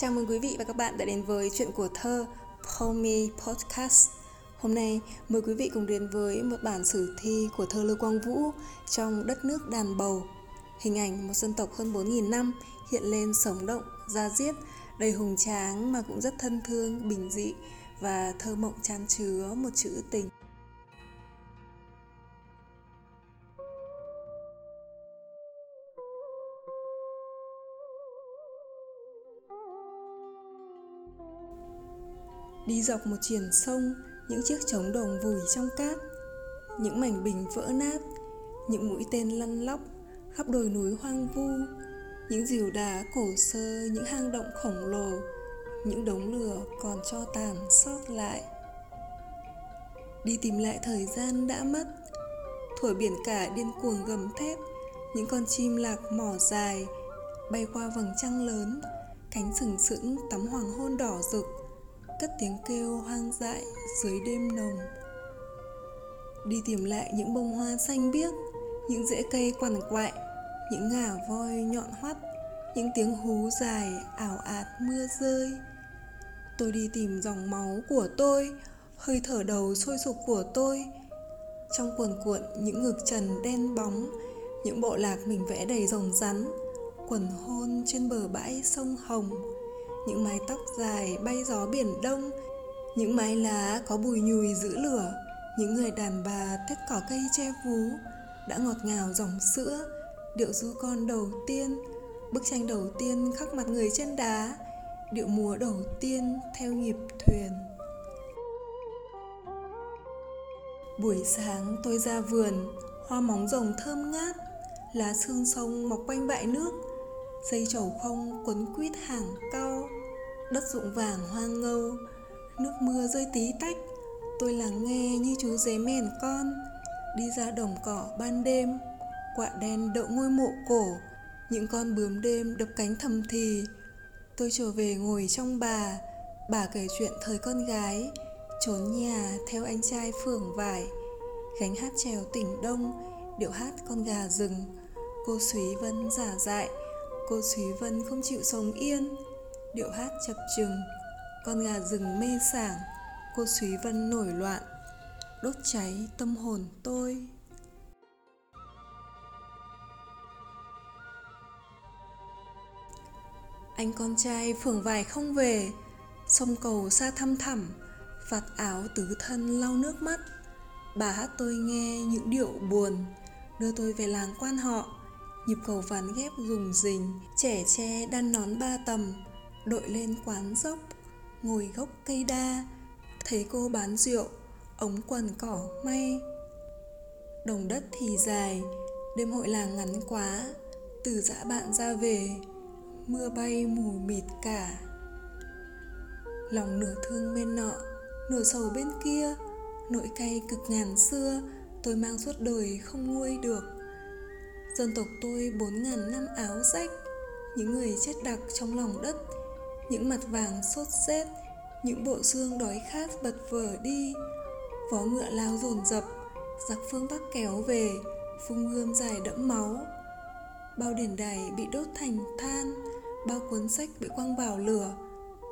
Chào mừng quý vị và các bạn đã đến với chuyện của thơ Pomi Podcast. Hôm nay mời quý vị cùng đến với một bản sử thi của thơ Lưu Quang Vũ trong đất nước đàn bầu. Hình ảnh một dân tộc hơn 4.000 năm hiện lên sống động, ra diết, đầy hùng tráng mà cũng rất thân thương, bình dị và thơ mộng chan chứa một chữ tình. Đi dọc một triển sông, những chiếc trống đồng vùi trong cát, những mảnh bình vỡ nát, những mũi tên lăn lóc khắp đồi núi hoang vu, những dìu đá cổ sơ, những hang động khổng lồ, những đống lửa còn cho tàn sót lại. Đi tìm lại thời gian đã mất, thổi biển cả điên cuồng gầm thét, những con chim lạc mỏ dài bay qua vầng trăng lớn, cánh sừng sững tắm hoàng hôn đỏ rực cất tiếng kêu hoang dại dưới đêm nồng. Đi tìm lại những bông hoa xanh biếc, những rễ cây quằn quại, những ngả voi nhọn hoắt, những tiếng hú dài ảo ạt mưa rơi. Tôi đi tìm dòng máu của tôi, hơi thở đầu sôi sục của tôi. Trong cuồn cuộn những ngực trần đen bóng, những bộ lạc mình vẽ đầy rồng rắn, quần hôn trên bờ bãi sông hồng những mái tóc dài bay gió biển đông. Những mái lá có bùi nhùi giữ lửa. Những người đàn bà tết cỏ cây che vú đã ngọt ngào dòng sữa. Điệu du con đầu tiên, bức tranh đầu tiên khắc mặt người trên đá. Điệu múa đầu tiên theo nhịp thuyền. Buổi sáng tôi ra vườn, hoa móng rồng thơm ngát. Lá xương sông mọc quanh bãi nước. Dây chầu không quấn quýt hàng cau đất rụng vàng hoang ngâu, nước mưa rơi tí tách. Tôi lắng nghe như chú dế mèn con, đi ra đồng cỏ ban đêm, quạ đen đậu ngôi mộ cổ. Những con bướm đêm đập cánh thầm thì, tôi trở về ngồi trong bà. Bà kể chuyện thời con gái, trốn nhà theo anh trai phường vải. Gánh hát trèo tỉnh đông, điệu hát con gà rừng. Cô Súy Vân giả dại, cô Súy Vân không chịu sống yên điệu hát chập chừng, con gà rừng mê sảng, cô Thúy Vân nổi loạn. Đốt cháy tâm hồn tôi. Anh con trai phường vải không về, sông cầu xa thăm thẳm, vạt áo tứ thân lau nước mắt. Bà hát tôi nghe những điệu buồn, đưa tôi về làng quan họ. Nhịp cầu ván ghép rùng rình, trẻ tre đan nón ba tầm đội lên quán dốc, ngồi gốc cây đa. Thấy cô bán rượu, ống quần cỏ may. Đồng đất thì dài, đêm hội làng ngắn quá. Từ dã bạn ra về, mưa bay mù mịt cả. Lòng nửa thương bên nọ, nửa sầu bên kia. Nỗi cay cực ngàn xưa, tôi mang suốt đời không nguôi được. Dân tộc tôi bốn ngàn năm áo rách, những người chết đặc trong lòng đất những mặt vàng sốt rét những bộ xương đói khát bật vở đi. Vó ngựa lao dồn dập, giặc phương bắc kéo về, phung gươm dài đẫm máu. Bao đền đài bị đốt thành than, bao cuốn sách bị quăng vào lửa,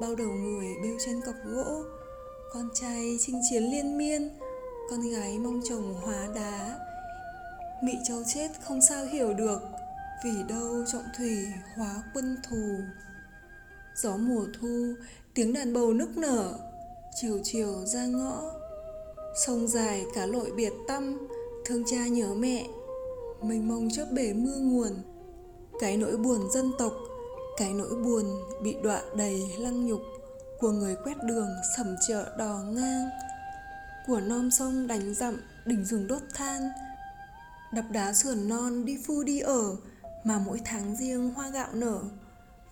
bao đầu người bêu trên cọc gỗ. Con trai chinh chiến liên miên, con gái mong chồng hóa đá. Mị châu chết không sao hiểu được, vì đâu trọng thủy hóa quân thù gió mùa thu, tiếng đàn bầu nức nở, chiều chiều ra ngõ. Sông dài cả lội biệt tâm thương cha nhớ mẹ. Mênh mông chớp bể mưa nguồn, cái nỗi buồn dân tộc, cái nỗi buồn bị đọa đầy lăng nhục. Của người quét đường sầm chợ đò ngang, của non sông đánh dặm đỉnh rừng đốt than. Đập đá sườn non đi phu đi ở, mà mỗi tháng riêng hoa gạo nở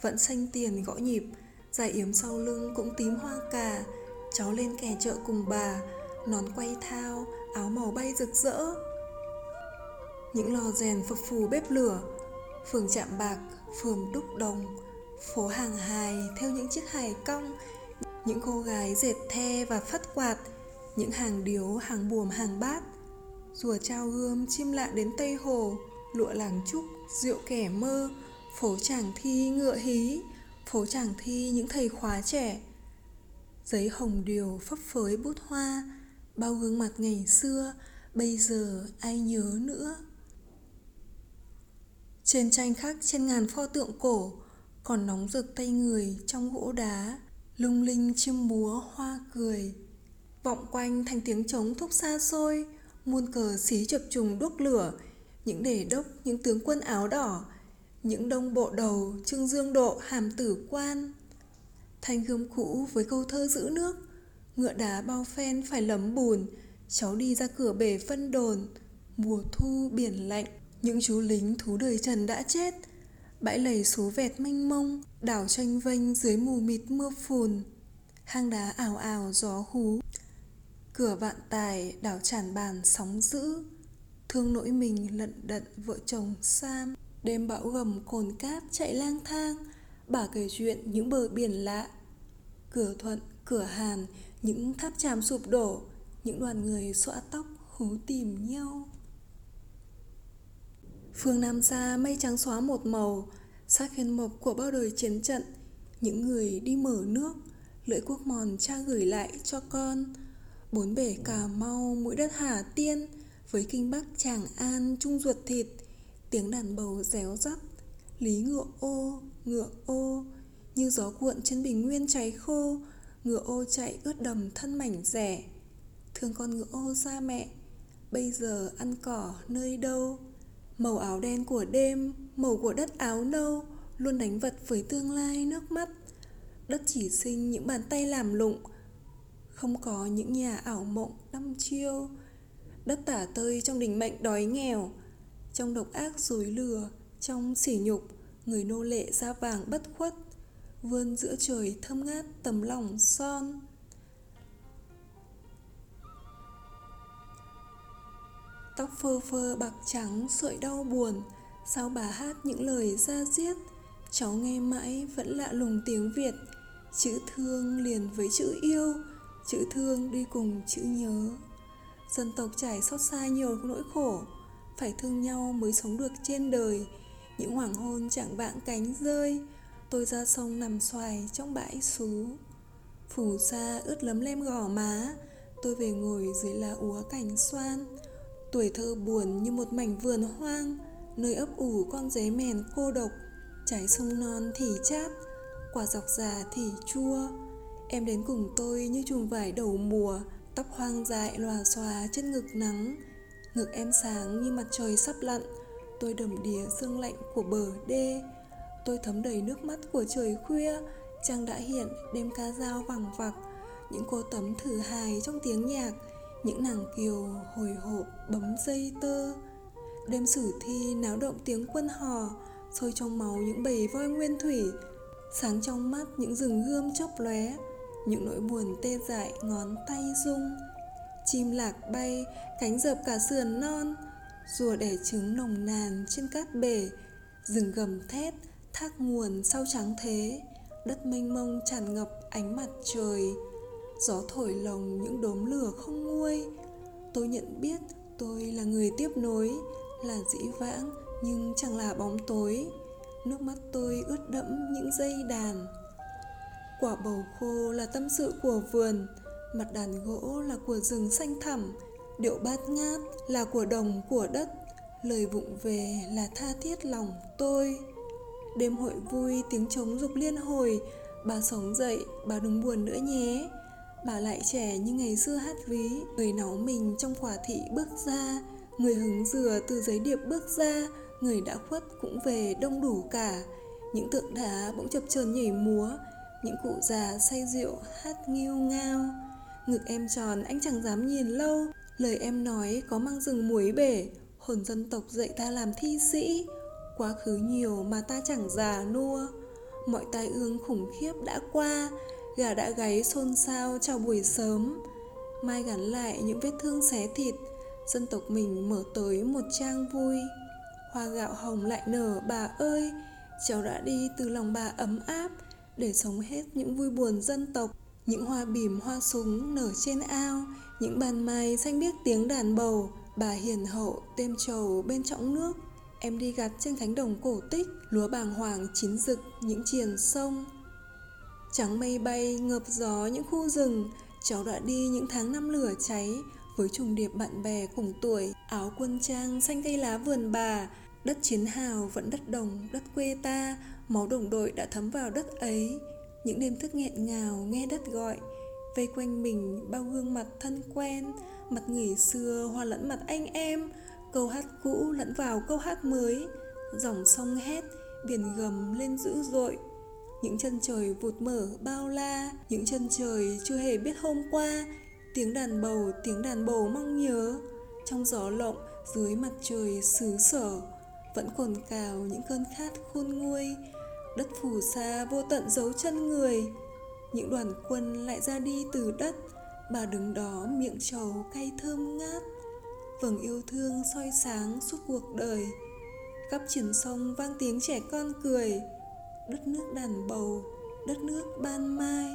vẫn xanh tiền gõ nhịp giải yếm sau lưng cũng tím hoa cà. Cháu lên kẻ chợ cùng bà, nón quay thao, áo màu bay rực rỡ. Những lò rèn phập phù bếp lửa, phường chạm bạc, phường đúc đồng, phố hàng hài theo những chiếc hài cong. Những cô gái dệt the và phất quạt, những hàng điếu, hàng buồm, hàng bát. Rùa trao gươm chim lạ đến tây hồ, lụa làng trúc, rượu kẻ mơ phố chàng thi ngựa hí, phố chàng thi những thầy khóa trẻ. Giấy hồng điều phấp phới bút hoa, bao gương mặt ngày xưa, bây giờ ai nhớ nữa? Trên tranh khắc trên ngàn pho tượng cổ, còn nóng rực tay người trong gỗ đá, lung linh chim múa hoa cười. Vọng quanh thành tiếng trống thúc xa xôi, muôn cờ xí chập trùng đuốc lửa, những đề đốc, những tướng quân áo đỏ những đông bộ đầu trưng dương độ, hàm tử quan. Thanh gươm cũ với câu thơ giữ nước. Ngựa đá bao phen phải lấm bùn. Cháu đi ra cửa bể phân đồn. Mùa thu biển lạnh, những chú lính thú đời trần đã chết. Bãi lầy số vẹt mênh mông, đảo tranh vênh dưới mù mịt mưa phùn. Hang đá ảo ảo gió hú. Cửa vạn tài, đảo tràn bàn sóng dữ. Thương nỗi mình lận đận vợ chồng sam đêm bão gầm cồn cát chạy lang thang, bà kể chuyện những bờ biển lạ, cửa thuận, cửa hàn, những tháp tràm sụp đổ, những đoàn người xõa tóc hú tìm nhau. Phương nam xa mây trắng xóa một màu sát khen mộc của bao đời chiến trận, những người đi mở nước, lưỡi quốc mòn cha gửi lại cho con. Bốn bể cà mau, mũi đất hà tiên, với kinh bắc tràng an trung ruột thịt tiếng đàn bầu réo rắt, lý ngựa ô ngựa ô, như gió cuộn trên bình nguyên cháy khô, ngựa ô chạy ướt đầm thân mảnh rẻ. Thương con ngựa ô xa mẹ, bây giờ ăn cỏ nơi đâu? Màu áo đen của đêm, màu của đất áo nâu, luôn đánh vật với tương lai nước mắt. Đất chỉ sinh những bàn tay làm lụng, không có những nhà ảo mộng đăm chiêu. Đất tả tơi trong đình mệnh đói nghèo trong độc ác dối lừa, trong sỉ nhục, người nô lệ da vàng bất khuất, vươn giữa trời thơm ngát tấm lòng son. Tóc phơ phơ bạc trắng sợi đau buồn, sao bà hát những lời ra diết? Cháu nghe mãi vẫn lạ lùng tiếng việt, chữ thương liền với chữ yêu, chữ thương đi cùng chữ nhớ. Dân tộc trải xót xa nhiều nỗi khổ phải thương nhau mới sống được trên đời. Những hoàng hôn chẳng vạng cánh rơi, tôi ra sông nằm xoài trong bãi xú. Phủ sa ướt lấm lem gò má, tôi về ngồi dưới lá úa cảnh xoan. Tuổi thơ buồn như một mảnh vườn hoang, nơi ấp ủ con dế mèn cô độc. Trái sông non thì chát, quả dọc già thì chua. Em đến cùng tôi như chùm vải đầu mùa, tóc hoang dại lòa xòa trên ngực nắng ngực em sáng như mặt trời sắp lặn, tôi đầm đìa sương lạnh của bờ đê. Tôi thấm đầy nước mắt của trời khuya trăng đã hiện đêm ca dao vằng vặc. Những cô tấm thử hài trong tiếng nhạc, những nàng kiều hồi hộp bấm dây tơ. Đêm sử thi náo động tiếng quân hò, sôi trong máu những bầy voi nguyên thủy. Sáng trong mắt những rừng gươm chớp lóe, những nỗi buồn tê dại ngón tay rung chim lạc bay, cánh dợp cả sườn non, rùa đẻ trứng nồng nàn trên cát bể, rừng gầm thét, thác nguồn sau trắng thế. Đất mênh mông tràn ngập ánh mặt trời, gió thổi lồng những đốm lửa không nguôi. Tôi nhận biết tôi là người tiếp nối, là dĩ vãng nhưng chẳng là bóng tối. Nước mắt tôi ướt đẫm những dây đàn. Quả bầu khô là tâm sự của vườn mặt đàn gỗ là của rừng xanh thẳm, điệu bát ngát là của đồng của đất, lời vụng về là tha thiết lòng tôi. Đêm hội vui, tiếng trống dục liên hồi, bà sống dậy, bà đừng buồn nữa nhé. Bà lại trẻ như ngày xưa hát ví, người náu mình trong quả thị bước ra, người hứng dừa từ giấy điệp bước ra, người đã khuất cũng về đông đủ cả. Những tượng đá bỗng chập chờn nhảy múa, những cụ già say rượu hát nghiêu ngao ngực em tròn, anh chẳng dám nhìn lâu. Lời em nói có mang rừng muối bể. Hồn dân tộc dạy ta làm thi sĩ. Quá khứ nhiều mà ta chẳng già nua. Mọi tai ương khủng khiếp đã qua. Gà đã gáy xôn xao chào buổi sớm. Mai gắn lại những vết thương xé thịt. Dân tộc mình mở tới một trang vui. Hoa gạo hồng lại nở, bà ơi, cháu đã đi từ lòng bà ấm áp để sống hết những vui buồn dân tộc những hoa bìm hoa súng nở trên ao những bàn mai xanh biếc tiếng đàn bầu bà hiền hậu têm trầu bên trọng nước. Em đi gặt trên cánh đồng cổ tích lúa bàng hoàng chín rực những triền sông. Trắng mây bay ngập gió những khu rừng Cháu đã đi những tháng năm lửa cháy. Với trùng điệp bạn bè cùng tuổi Áo quân trang xanh cây lá vườn bà Đất chiến hào vẫn đất đồng, đất quê ta. Máu đồng đội đã thấm vào đất ấy. Những đêm thức nghẹn ngào nghe đất gọi Vây quanh mình bao gương mặt thân quen Mặt người xưa hòa lẫn mặt anh em. Câu hát cũ lẫn vào câu hát mới Dòng sông hét, biển gầm lên dữ dội. Những chân trời vụt mở bao la Những chân trời chưa hề biết hôm qua. Tiếng đàn bầu, tiếng đàn bầu mong nhớ Trong gió lộng, dưới mặt trời xứ sở. Vẫn cồn cào những cơn khát khôn nguôi Đất phủ xa vô tận dấu chân người. Những đoàn quân lại ra đi từ đất, Bà đứng đó miệng trầu cay thơm ngát. Vầng yêu thương soi sáng suốt cuộc đời. Khắp triển sông vang tiếng trẻ con cười. Đất nước đàn bầu, đất nước ban mai.